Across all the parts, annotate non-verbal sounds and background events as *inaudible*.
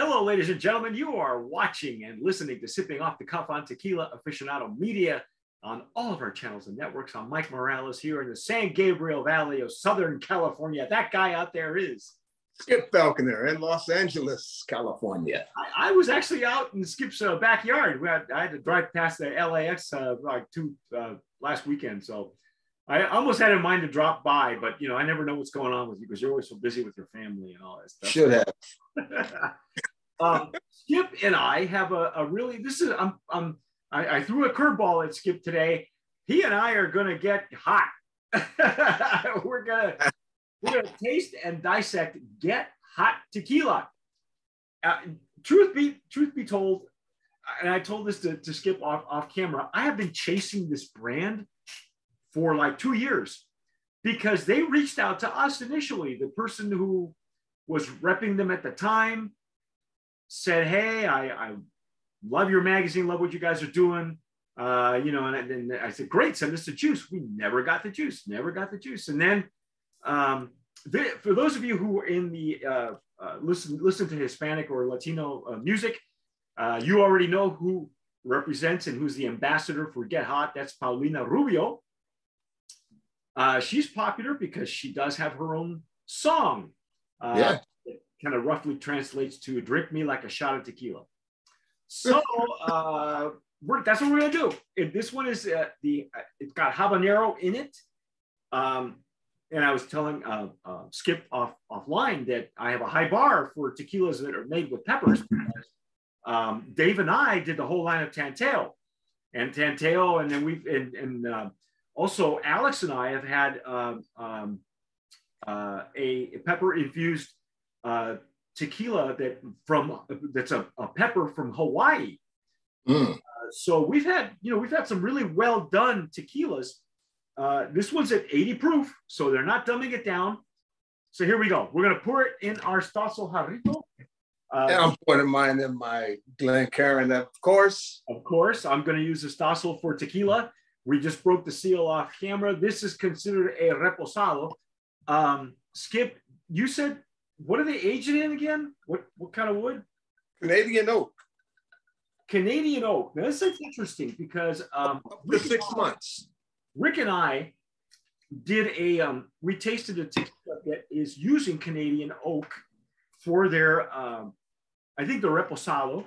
Hello, ladies and gentlemen. You are watching and listening to Sipping Off the Cuff on Tequila Aficionado Media on all of our channels and networks. I'm Mike Morales here in the San Gabriel Valley of Southern California. That guy out there is Skip Falconer in Los Angeles, California. I, I was actually out in Skip's uh, backyard. We had, I had to drive past the LAX uh, like two uh, last weekend, so I almost had in mind to drop by, but you know, I never know what's going on with you because you're always so busy with your family and all that stuff. Should have. *laughs* um, Skip and I have a, a really this is I'm, I'm I, I threw a curveball at Skip today. He and I are gonna get hot. *laughs* we're gonna we're gonna taste and dissect get hot tequila. Uh, truth be truth be told, and I told this to, to Skip off, off camera, I have been chasing this brand for like two years because they reached out to us initially. The person who was repping them at the time said, Hey, I, I love your magazine, love what you guys are doing. Uh, you know, and then I said, Great, send us the juice. We never got the juice, never got the juice. And then um, for those of you who are in the uh, uh, listen listen to Hispanic or Latino uh, music, uh, you already know who represents and who's the ambassador for Get Hot. That's Paulina Rubio. Uh, she's popular because she does have her own song. Yeah. Kind of roughly translates to "Drink me like a shot of tequila." So uh, that's what we're gonna do. If this one is uh, the uh, it's got habanero in it. Um, and I was telling uh, uh, Skip off offline that I have a high bar for tequilas that are made with peppers. Because, um, Dave and I did the whole line of Tanteo, and Tanteo, and then we've and, and uh, also Alex and I have had um, um, uh, a pepper infused uh, tequila that from that's a, a pepper from Hawaii. Mm. Uh, so we've had you know we've had some really well done tequilas. Uh, this one's at 80 proof, so they're not dumbing it down. So here we go. We're gonna pour it in our Stasso Jarrito. Uh, And I'm putting mine in my Glencairn, of course. Of course, I'm going to use a Stossel for tequila. We just broke the seal off camera. This is considered a reposado. Um, Skip, you said, what are they aged in again? What what kind of wood? Canadian oak Canadian oak. Now, this is interesting because um, for six months. Rick and I did a, um, we tasted a tequila that is using Canadian oak for their, um, I think the reposado,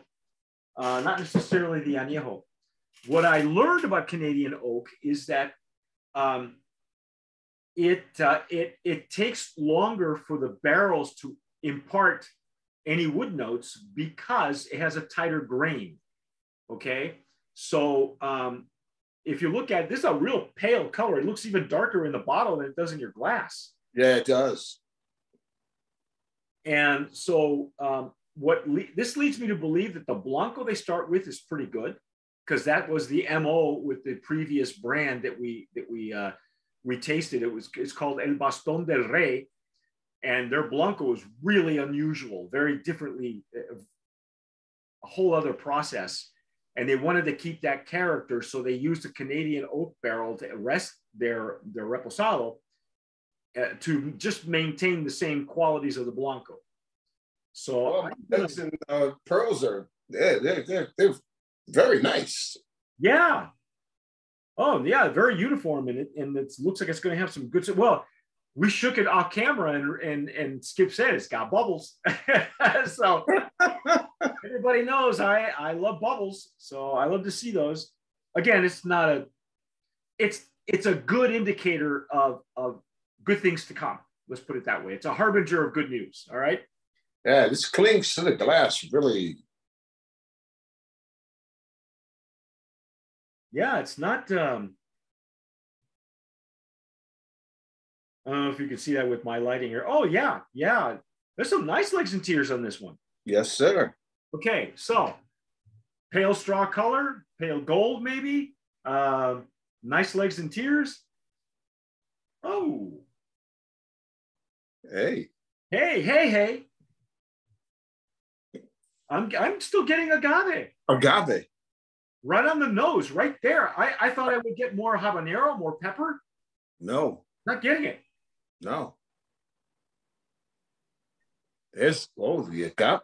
uh, not necessarily the añejo. What I learned about Canadian oak is that um, it, uh, it, it takes longer for the barrels to impart any wood notes because it has a tighter grain. Okay. So um, if you look at this is a real pale color. It looks even darker in the bottle than it does in your glass. Yeah, it does. And so, um, what le- this leads me to believe that the Blanco they start with is pretty good because that was the mo with the previous brand that we that we uh, we tasted. It was it's called El Baston del Rey, and their Blanco is really unusual, very differently, uh, a whole other process. And they wanted to keep that character, so they used a Canadian oak barrel to rest their their reposado uh, to just maintain the same qualities of the Blanco. So Well, I'm my gonna- nuts and uh, pearls are they're, they're, they're, they're very nice. yeah. Oh yeah, very uniform and it and it looks like it's going to have some good. Well, we shook it off camera and and and Skip said it's got bubbles. *laughs* so *laughs* everybody knows I I love bubbles, so I love to see those. Again, it's not a it's it's a good indicator of of good things to come. Let's put it that way. It's a harbinger of good news. All right. Yeah, this clings to the glass really. Yeah, it's not. Um, I don't know if you can see that with my lighting here. Oh yeah, yeah. There's some nice legs and tears on this one. Yes, sir. Okay, so pale straw color, pale gold maybe. Um, nice legs and tears. Oh, Hey, hey, hey, hey. I'm I'm still getting agave agave. Right on the nose, right there. I, I thought I would get more habanero, more pepper. No, Not getting it. no. There's oh, you got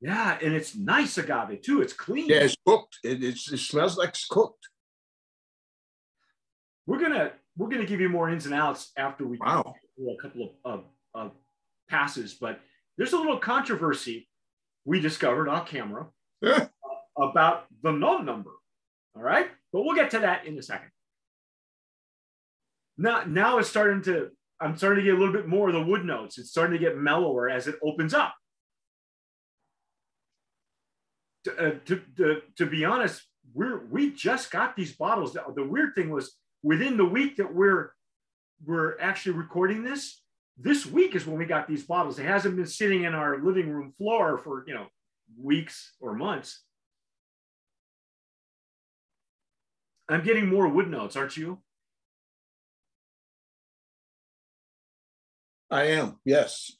Yeah, and it's nice agave too. It's clean. Yeah, it's cooked. It, it's, it smells like it's cooked. We're gonna we're gonna give you more ins and outs after we Wow. do a couple of, of, of passes, but there's a little controversy we discovered off camera Yeah. About the null number. All right, but we'll get to that in a second. Now, now it's starting to. I'm starting to get a little bit more of the wood notes. It's starting to get mellower as it opens up. To, uh, to, to, to be honest, we're we just got these bottles. The, the weird thing was within the week that we're we're actually recording this. This week is when we got these bottles. It hasn't been sitting in our living room floor for you know weeks or months. I'm getting more wood notes, aren't you? I am. Yes.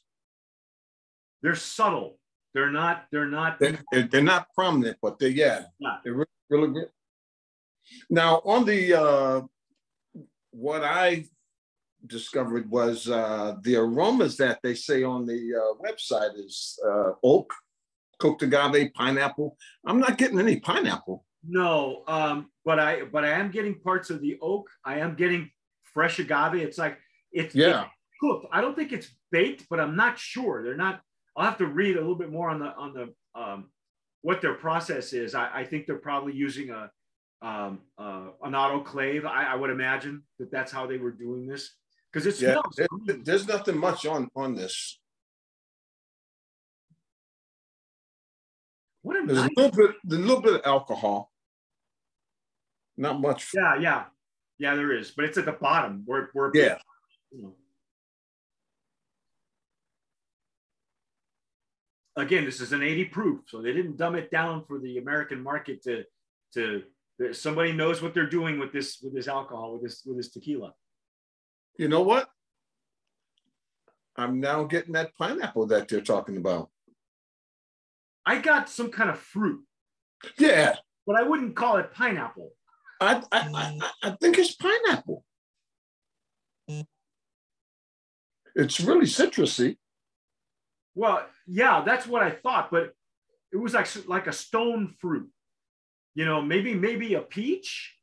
They're subtle. They're not. They're not. They, they're, they're not prominent, but they yeah, Yeah. they're really, really good. Now on the uh, what I discovered was uh, the aromas that they say on the uh, website is uh, oak, cooked agave, pineapple. I'm not getting any pineapple. No, um, but I but I am getting parts of the oak. I am getting fresh agave. It's like it's Yeah. it's cooked. I don't think it's baked, but I'm not sure. They're not. I'll have to read a little bit more on the on the um, what their process is. I, I think they're probably using a um, uh, an autoclave. I, I would imagine that that's how they were doing this because it Yeah, smells. there- there's nothing much on on this. What a There's a little bit, a little bit of alcohol. Not much. Yeah, yeah, yeah. There is, but it's at the bottom We're Yeah. you know. Again, this is an 80 proof, so they didn't dumb it down for the American market to to somebody knows what they're doing with this with this alcohol with this with this tequila. You know what? I'm now getting that pineapple that they're talking about. I got some kind of fruit, Yeah, but I wouldn't call it pineapple. I mm. I, I, I think it's pineapple. Mm. It's really citrusy. Well, yeah, that's what I thought, but it was like like a stone fruit. You know, maybe maybe a peach.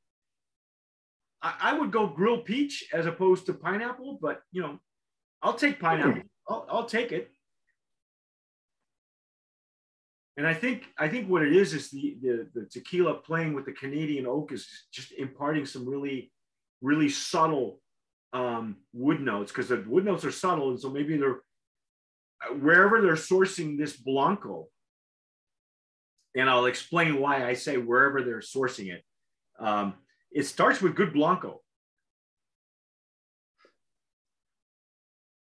I, I would go grilled peach as opposed to pineapple, but you know, I'll take pineapple. Hmm. I'll, I'll take it. And I think I think what it is is the, the the tequila playing with the Canadian oak is just imparting some really really subtle um, wood notes because the wood notes are subtle, and so maybe they're wherever they're sourcing this blanco. And I'll explain why I say wherever they're sourcing it. Um, it starts with good blanco.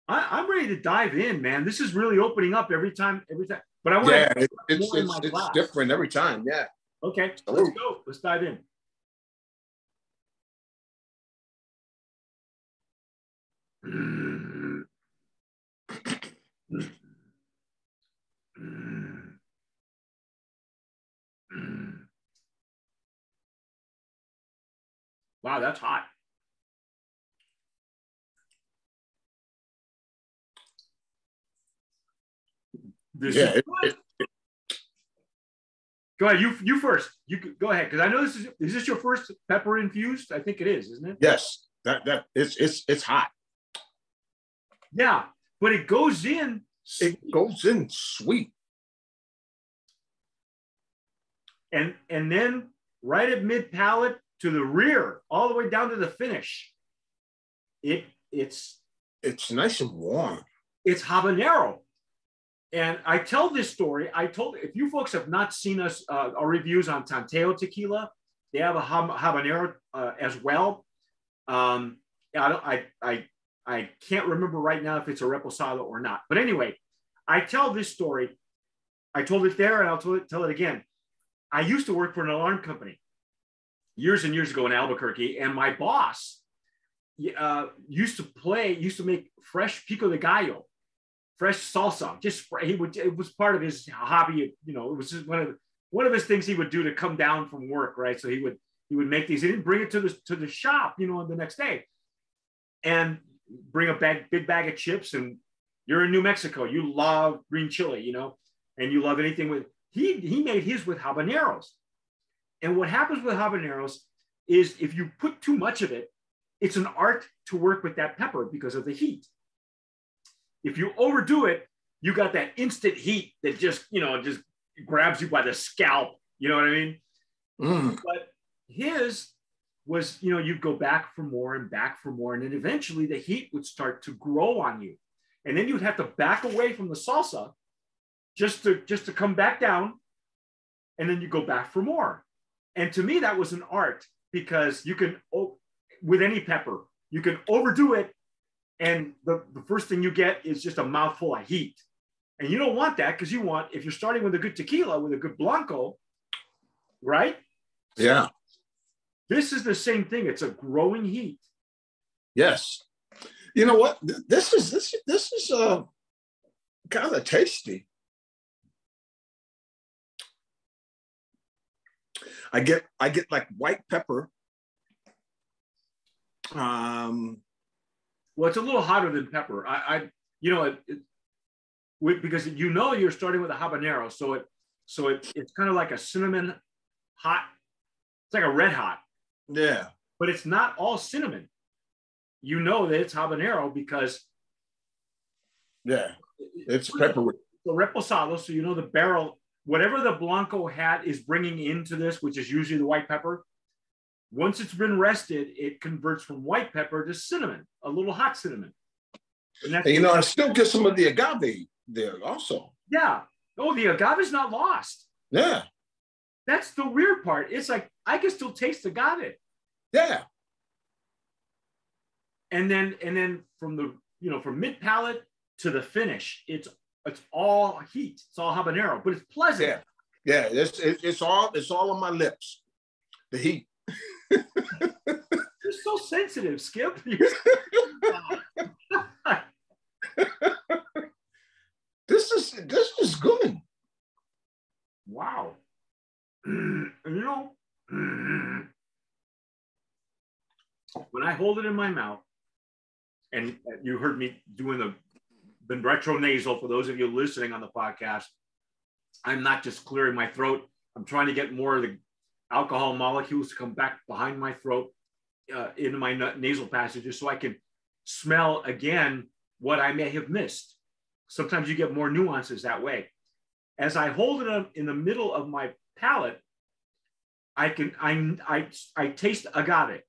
I, I'm ready to dive in, man. This is really opening up every time, every time. But I want Yeah, to it, it's it's, it's different every time. Yeah. Okay, let's go. Let's dive in. Wow, that's hot. This Yeah, is it- good. Go ahead. You you first. You go ahead because I know this is is this your first pepper infused? I think it is, isn't it? Yes. That that it's it's it's hot. Yeah, but it goes in. It goes in sweet. and and then right at mid palate to the rear, all the way down to the finish. It it's It's nice and warm. it's habanero. And I tell this story. I told if you folks have not seen us uh, our reviews on Tanteo tequila, they have a habanero uh, as well. Um, I, don't, I I I can't remember right now if it's a reposado or not. But anyway, I tell this story. I told it there, and I'll tell it, tell it again. I used to work for an alarm company years and years ago in Albuquerque, and my boss uh, used to play, used to make fresh pico de gallo, fresh salsa. Just he would. It was part of his hobby. You know, it was just one of one of his things he would do to come down from work. Right, so he would he would make these. He didn't bring it to the to the shop. You know, the next day, and bring a bag, big bag of chips. And you're in New Mexico. You love green chili. You know, and you love anything with he he made his with habaneros. And what happens with habaneros is if you put too much of it, it's an art to work with that pepper because of the heat. If you overdo it, you got that instant heat that just, you know, just grabs you by the scalp. You know what I mean? Mm. But his was, you know, you'd go back for more and back for more. And then eventually the heat would start to grow on you. And then you'd have to back away from the salsa just to just to come back down. And then you go back for more. And to me, that was an art because you can, with any pepper, you can overdo it. And the, the first thing you get is just a mouthful of heat. And you don't want that because you want, if you're starting with a good tequila, with a good Blanco, right? Yeah. This is the same thing. It's a growing heat. Yes. You know what? This is this this is uh kind of tasty. I get I get like white pepper. Um well, it's a little hotter than pepper. I, I you know, it, it, because you know you're starting with a habanero, so it so it, it's kind of like a cinnamon hot. It's like a red hot. Yeah. But it's not all cinnamon. You know that it's habanero because. Yeah, it's pepper. The reposado, so you know the barrel, whatever the blanco hat is bringing into this, which is usually the white pepper. Once it's been rested, it converts from white pepper to cinnamon, a little hot cinnamon. And, and you know, I still get some of the agave there also. Yeah. Oh, the agave is not lost. Yeah. That's the weird part. It's like I can still taste agave. Yeah. And then and then from the you know from mid palate to the finish, it's it's all heat. It's all habanero, but it's pleasant. Yeah. Yeah. It's it's all it's all on my lips. The heat. You're so sensitive, Skip. *laughs* *laughs* this is this is good. Wow. *clears throat* you know, *clears throat* when I hold it in my mouth, and you heard me doing the, the retro nasal for those of you listening on the podcast, I'm not just clearing my throat. I'm trying to get more of the alcohol molecules to come back behind my throat uh, into my nasal passages so I can smell again what I may have missed. Sometimes you get more nuances that way. As I hold it up in the middle of my palate, I can I I I taste agave.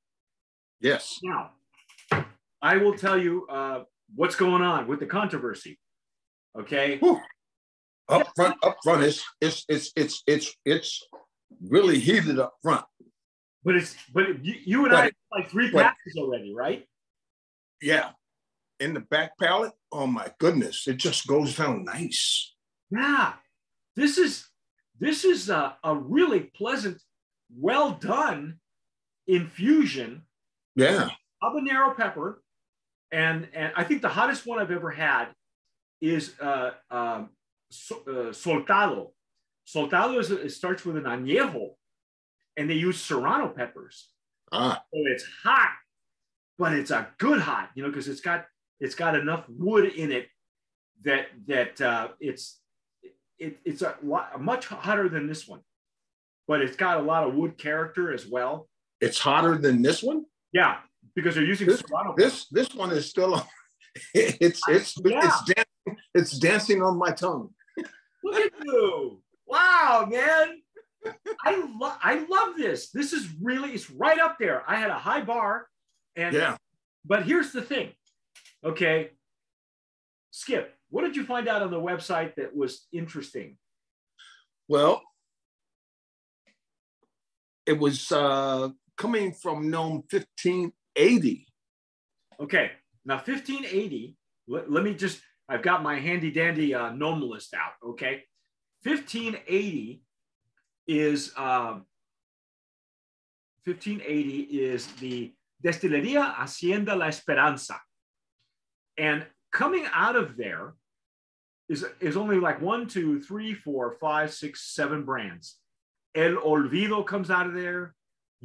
Yes. Now, I will tell you uh, what's going on with the controversy. Okay. Whew. Up front, up front, it's it's it's it's it's it's really heated up front. But it's but you, you and but, I like three passes already, right? Yeah. In the back palate, oh my goodness, it just goes down nice. Yeah. This is this is a, a really pleasant, well done infusion. Yeah. Habanero pepper. And and I think the hottest one I've ever had is uh, um, so, uh, soltado. Soltado is, it starts with an añejo, and they use serrano peppers. Ah. So it's hot, but it's a good hot, you know, because it's got it's got enough wood in it that that uh, it's it, it's a lot much hotter than this one, but it's got a lot of wood character as well. It's hotter than this one. Yeah, because they're using this. This, this one is still. *laughs* It's it's yeah. it's dancing, it's dancing on my tongue. Look at you! Wow, man! I love I love this. This is really it's right up there. I had a high bar, and yeah. But here's the thing, okay. Skip, what did you find out on the website that was interesting? Well, it was uh, coming from NOM 1580. Okay, now 1580, let, let me just, I've got my handy dandy uh, NOM list out, okay? 1580 is, uh, 1580 is the Destilería Hacienda La Esperanza. And coming out of there is, is only like one, two, three, four, five, six, seven brands. El Olvido comes out of there.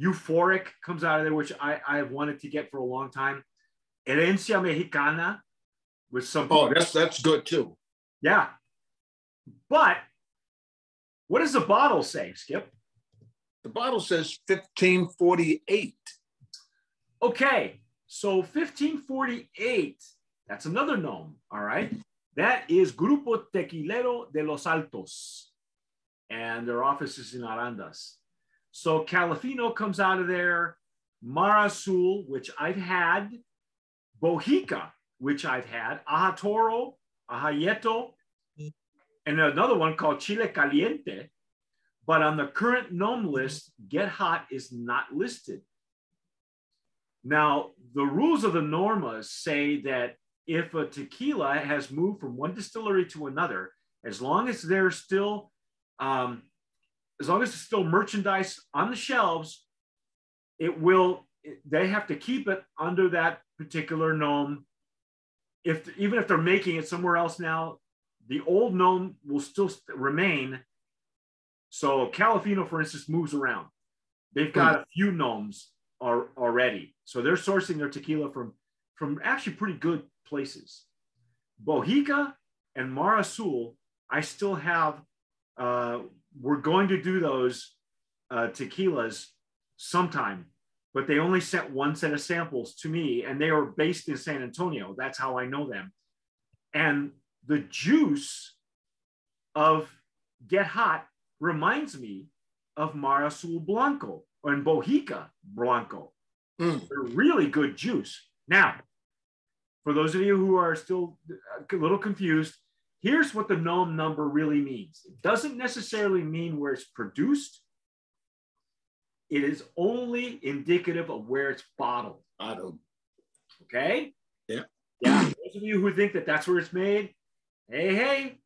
Euphoric comes out of there, which I, I have wanted to get for a long time. Herencia Mexicana with some. Oh, that's that's good too. Yeah, but What does the bottle say, Skip? The bottle says 1548. Okay, so 1548, that's another NOM, all right? That is Grupo Tequilero de los Altos, and their office is in Arandas. So Califino comes out of there, Mar Azul, which I've had, Bohica, which I've had, Ajatoro, Ajayeto, and another one called Chile Caliente. But on the current NOM list, Get Hot is not listed. Now, the rules of the normas say that if a tequila has moved from one distillery to another, as long as there's still, um, as long as it's still merchandise on the shelves, it will. They have to keep it under that particular NOM. If even if they're making it somewhere else now, the old NOM will still remain. So Califino, for instance, moves around. They've got a few NOMs are already, so they're sourcing their tequila from from actually pretty good places. Bohica and Mar Azul, I still have. Uh, we're going to do those uh, tequilas sometime, but they only sent one set of samples to me, and they are based in San Antonio. That's how I know them. And the juice of Get Hot reminds me of Mar Azul Blanco or in Bohica Blanco. Mm. They're really good juice. Now, for those of you who are still a little confused, here's what the NOM number really means. It doesn't necessarily mean where it's produced. It is only indicative of where it's bottled. Bottled. Okay. Yeah. Yeah. Those of you who think that that's where it's made, hey, hey.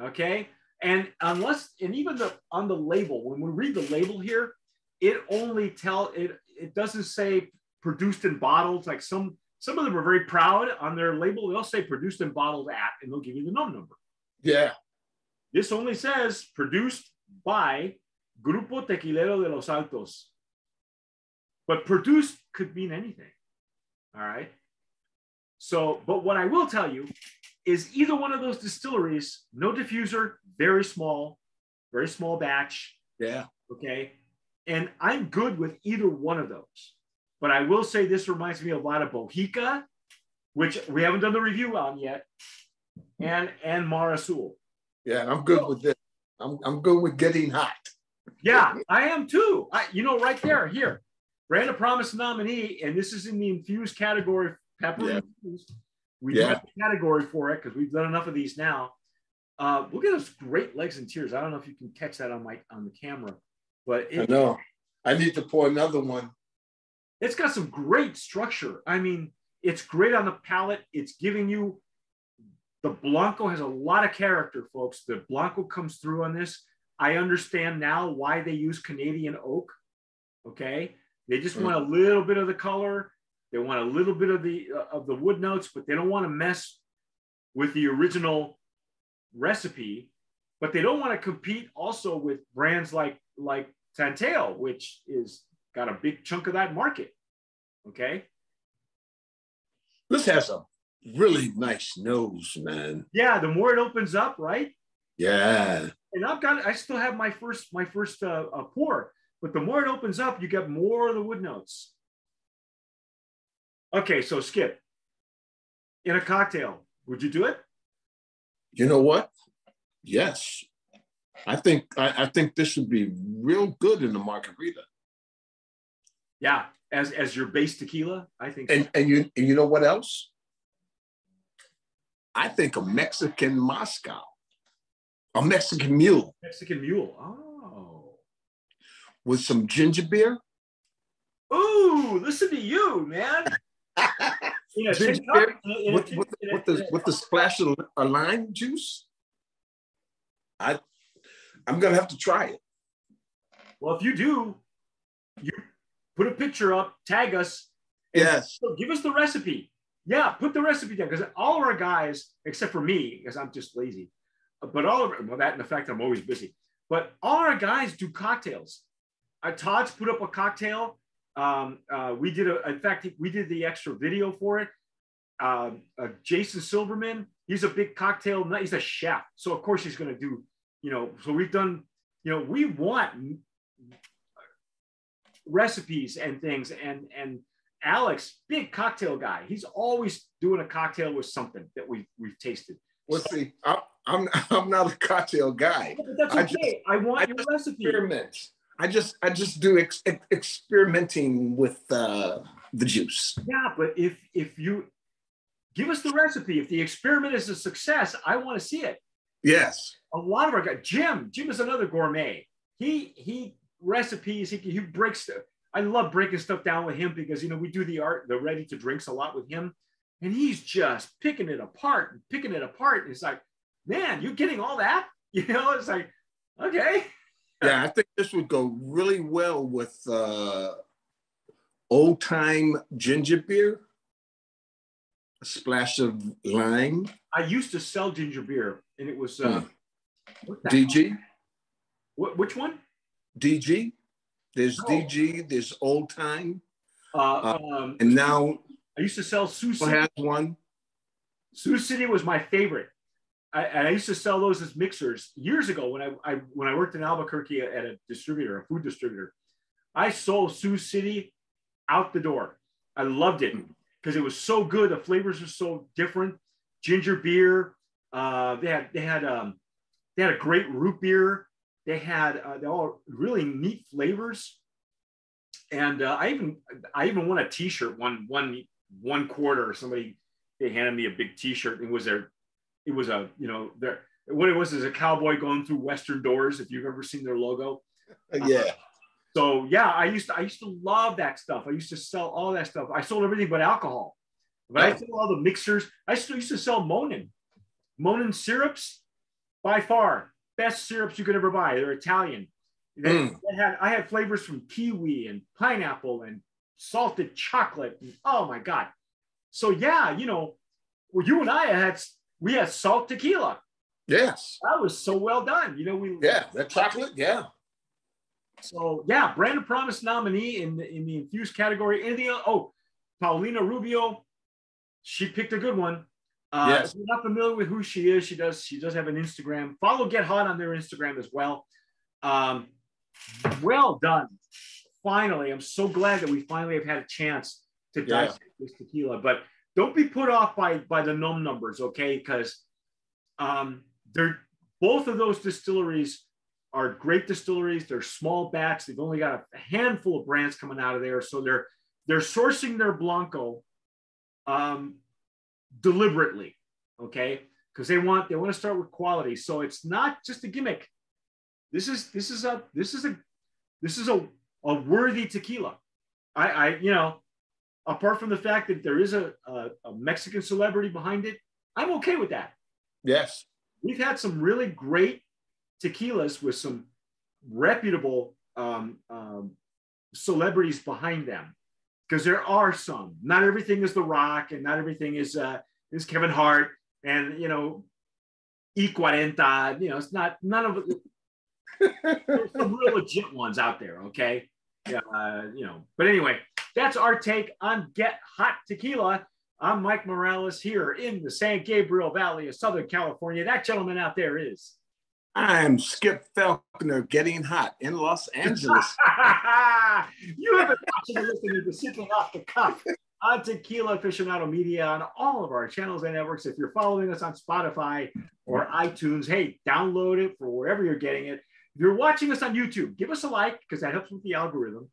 Okay. And unless, and even the on the label, when we read the label here, it only tell it. It doesn't say produced in bottles like some some of them are very proud on their label. They'll say produced and bottled at, and they'll give you the NOM number. Yeah. This only says produced by Grupo Tequilero de los Altos. But produced could mean anything. All right. So, but what I will tell you is either one of those distilleries, no diffuser, very small, very small batch. Yeah. Okay. And I'm good with either one of those. But I will say this reminds me a lot of Bohica, which we haven't done the review on yet, and and Mar Azul. Yeah, I'm good with this. I'm I'm good with getting hot. Yeah, I am too. I, you know, right there, here, Brand of Promise nominee, and this is in the infused category, pepper yeah. infused. We yeah. have a category for it because we've done enough of these now. Uh, look at those great legs and tears. I don't know if you can catch that on my on the camera, but it, I know I need to pour another one it's got some great structure. I mean, it's great on the palate. It's giving you the Blanco has a lot of character, folks. The Blanco comes through on this. I understand now why they use Canadian oak. Okay, they just mm. want a little bit of the color. They want a little bit of the uh, of the wood notes, but they don't want to mess with the original recipe. But they don't want to compete also with brands like like Tanteo, which is got a big chunk of that market. Okay. This has a really nice nose, man. Yeah, the more it opens up, right? Yeah. And I've got, I still have my first, my first uh, uh, pour, but the more it opens up, you get more of the wood notes. Okay, so Skip, in a cocktail, would you do it? You know what? Yes. I think I, I think this would be real good in the margarita. Yeah, as as your base tequila, I think. And so. and you and you know what else? I think a Mexican Moscow, a Mexican mule. Mexican mule. Oh. With some ginger beer. Ooh, listen to you, man. Ginger beer with, with, with, the with the splash of a lime juice. I I'm gonna have to try it. Well, if you do, you put a picture up, tag us. Yes. give us the recipe. Yeah, put the recipe down because all of our guys, except for me, because I'm just lazy, but all of well, that in effect, I'm always busy. But all our guys do cocktails. Uh, Todd's put up a cocktail. Um, uh, we did a, in fact, we did the extra video for it. Uh, uh, Jason Silverman, he's a big cocktail, he's a chef. So of course he's going to do, you know, so we've done you know, we want recipes and things. And and Alex, big cocktail guy, he's always doing a cocktail with something that we we've tasted. Well, see, I'm I'm, *laughs* I'm not a cocktail guy. But that's I okay. just- I, want I your recipe. Experiment. I just I just do ex- ex- experimenting with uh, the juice. Yeah, but if if you give us the recipe, if the experiment is a success, I want to see it. Yes. A lot of our guys, Jim, Jim is another gourmet. He he recipes. He he breaks. I love breaking stuff down with him because you know we do the art, the ready to drinks a lot with him, and he's just picking it apart and picking it apart. And It's like, man, you getting all that? *laughs* You know, it's like, okay. Yeah, I think this would go really well with uh, old time ginger beer, a splash of lime, I used to sell ginger beer, and it was uh, Hmm. DG, What, which one? DG. There's Oh. DG, there's old time, Uh, um, and now I used to sell Sioux City. has one. Sioux City was my favorite. I, and I used to sell those as mixers years ago when I, I when I worked in Albuquerque at a distributor, a food distributor. I sold Sioux City out the door. I loved it because it was so good. The flavors were so different. Ginger beer. Uh, they had they had um, they had a great root beer. They had uh, they all really neat flavors. And uh, I even I even won a T-shirt one one one quarter. Somebody they handed me a big T-shirt. It was their it was a you know there what it was is a cowboy going through western doors. If you've ever seen their logo, Uh, yeah. so yeah, I used to I used to love that stuff. I used to sell all that stuff. I sold everything but alcohol. But I Oh. sold all the mixers. I still used to sell Monin. Monin syrups, by far best syrups you could ever buy. They're Italian. They, Mm. they had I had flavors from kiwi and pineapple and salted chocolate. And, oh my god! So yeah, you know, well, you and I had we had salt tequila. Yes. That was so well done. You know, we Yeah. That chocolate. Yeah. So yeah, Brand of Promise nominee in the in the infused category. Anything else? Oh, Paulina Rubio, she picked a good one. Uh, Yes. If you're not familiar with who she is, she does she does have an Instagram. Follow Get Hot on their Instagram as well. Um, well done. Finally, I'm so glad that we finally have had a chance to Yeah. this tequila. But don't be put off by by the num numbers, okay? Because um, they're both of those distilleries are great distilleries. They're small batch. They've only got a handful of brands coming out of there, so they're they're sourcing their blanco um, deliberately, okay? Because they want they want to start with quality. So it's not just a gimmick. This is this is a this is a this is a, a worthy tequila. I, I you know, apart from the fact that there is a, a, a Mexican celebrity behind it, I'm okay with that. Yes. we've had some really great tequilas with some reputable um, um, celebrities behind them because there are some. Not everything is the rock and not everything is uh, is kevin hart and you know e 40 you know it's not none of *laughs* there's some real legit ones out there okay? Yeah uh, you know but anyway that's our take on get hot tequila I'm Mike Morales here in the San Gabriel Valley of Southern California. That gentleman out there is. I'm Skip Falconer getting hot in Los *laughs* Angeles. *laughs* you have been watching and listening to Sipping Off the Cuff on Tequila Aficionado Media on all of our channels and networks. If you're following us on Spotify or iTunes, hey, download it for wherever you're getting it. If you're watching us on YouTube, give us a like because that helps with the algorithm.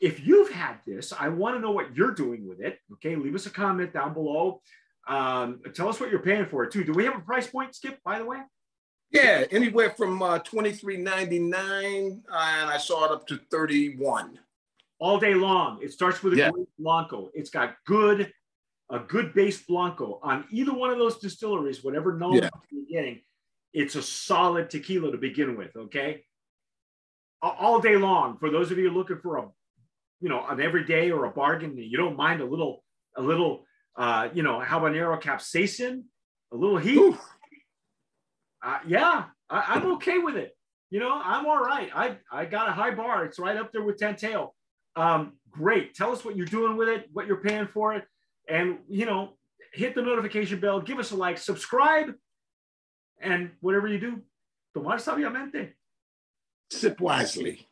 If you've had this, I want to know what you're doing with it. Okay, leave us a comment down below. Um, tell us what you're paying for it too. Do we have a price point, Skip? By the way, yeah, anywhere from uh, twenty three ninety nine, and I saw it up to thirty one. all day long. It starts with a Yeah. great blanco. It's got good, a good base blanco on either one of those distilleries, whatever known Yeah. you're getting. It's a solid tequila to begin with. Okay, all day long. For those of you looking for a, you know, an everyday or a bargain, you don't mind a little, a little, uh, you know, habanero capsaicin, a little heat. Uh, yeah, I, I'm okay with it. You know, I'm all right. I, I got a high bar. It's right up there with Tanteo. Um, great. Tell us what you're doing with it, what you're paying for it. And, you know, hit the notification bell, give us a like, subscribe, and whatever you do, tomar sabiamente. Sip wisely.